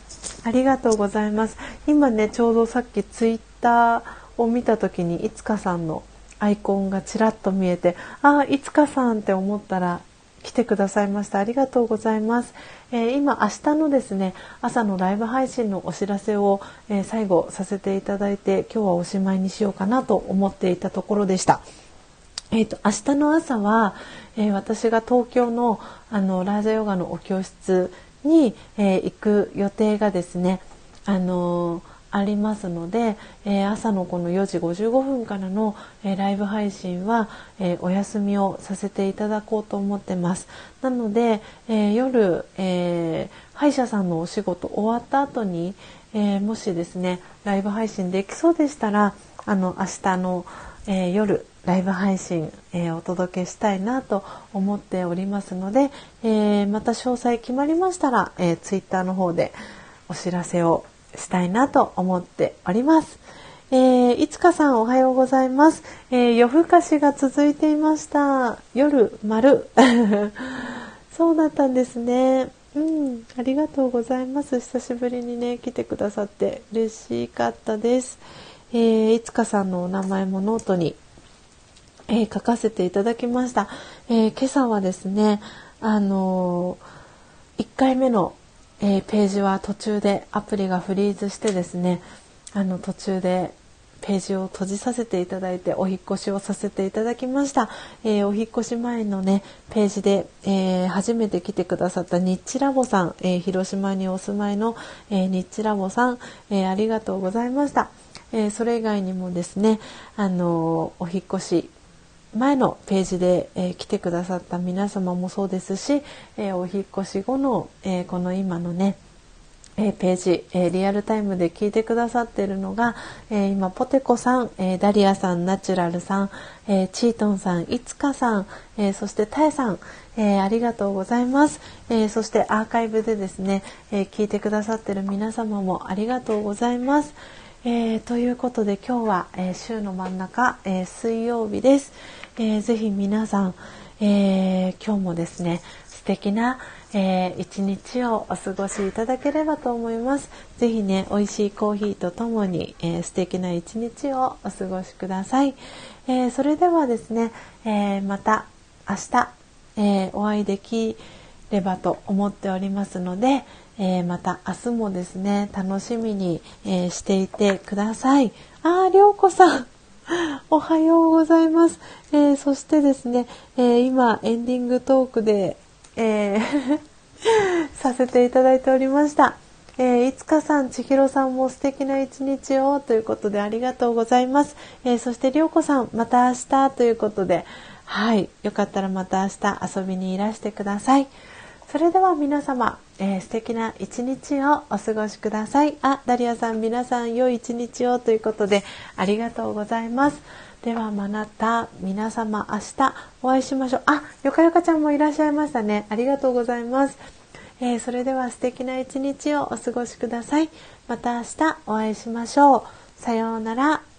ありがとうございます。今ねちょうどさっきツイッターを見た時にいつかさんのアイコンがちらっと見えてああいつかさんって思ったら来てくださいました。ありがとうございます、えー、今明日のですね朝のライブ配信のお知らせを、えー、最後させていただいて今日はおしまいにしようかなと思っていたところでした。えーと、明日の朝は、えー、私が東京のあのラージャヨガのお教室に、えー、行く予定がですね、あのーありますので、えー、朝のこの4時55分からの、えー、ライブ配信は、えー、お休みをさせていただこうと思ってます。なので、え夜、え歯医者さんのお仕事終わった後に、えもしですねライブ配信できそうでしたらあの明日の、え夜ライブ配信、えお届けしたいなと思っておりますので、えまた詳細決まりましたら、えー、ツイッターの方でお知らせをしたいなと思っております。えー、いつかさんおはようございます。えー、夜更かしが続いていました。夜丸。そうだったんですね。うん、ありがとうございます。久しぶりにね、来てくださって嬉しかったです。えー、いつかさんのお名前もノートに、えー、書かせていただきました。えー、今朝はですね、あのー、1回目のえー、ページは途中でアプリがフリーズしてですねあの途中でページを閉じさせていただいてお引越しをさせていただきました、えー、お引越し前のねページで、えー、初めて来てくださったニッチラボさん、えー、広島にお住まいの、えニッチラボさん、えありがとうございました、えそれ以外にもですねあのお引越し前のページで、えー、来てくださった皆様もそうですし、えー、お引越し後の、えー、この今のね、え、ページ、え、リアルタイムで聞いてくださっているのが、え、今ポテコさん、えダリアさんナチュラルさん、えチートンさんいつかさん、えそしてタエさん、えありがとうございます、えそしてアーカイブでですね、え聞いてくださっている皆様もありがとうございます、えということで今日は、え週の真ん中、え水曜日です、えー、ぜひ皆さん、え今日もですね素敵なえー、一日をお過ごしいただければと思います。ぜひね、美味しいコーヒーとともに、えー、素敵な一日をお過ごしください。えー、それではですね、えまた明日、えお会いできればと思っておりますので、えまた明日もですね、楽しみに、えしていてください。あー、りょうこさん。おはようございます。えー、そしてですね、えー、今エンディングトークでえー させていただいておりました。えー、いつかさん、ちひろさんも素敵な一日をということでありがとうございます。えー、そしてりょうこさん、また明日ということで、はい、よかったらまた明日遊びにいらしてください。それでは皆様、えー、素敵な一日をお過ごしください。あ、ダリアさん、皆さん良い一日をということでありがとうございます。ではまた皆様明日お会いしましょう。あよかよかちゃんもいらっしゃいましたね。ありがとうございます、えー、それでは素敵な一日をお過ごしください。また明日お会いしましょう。さようなら。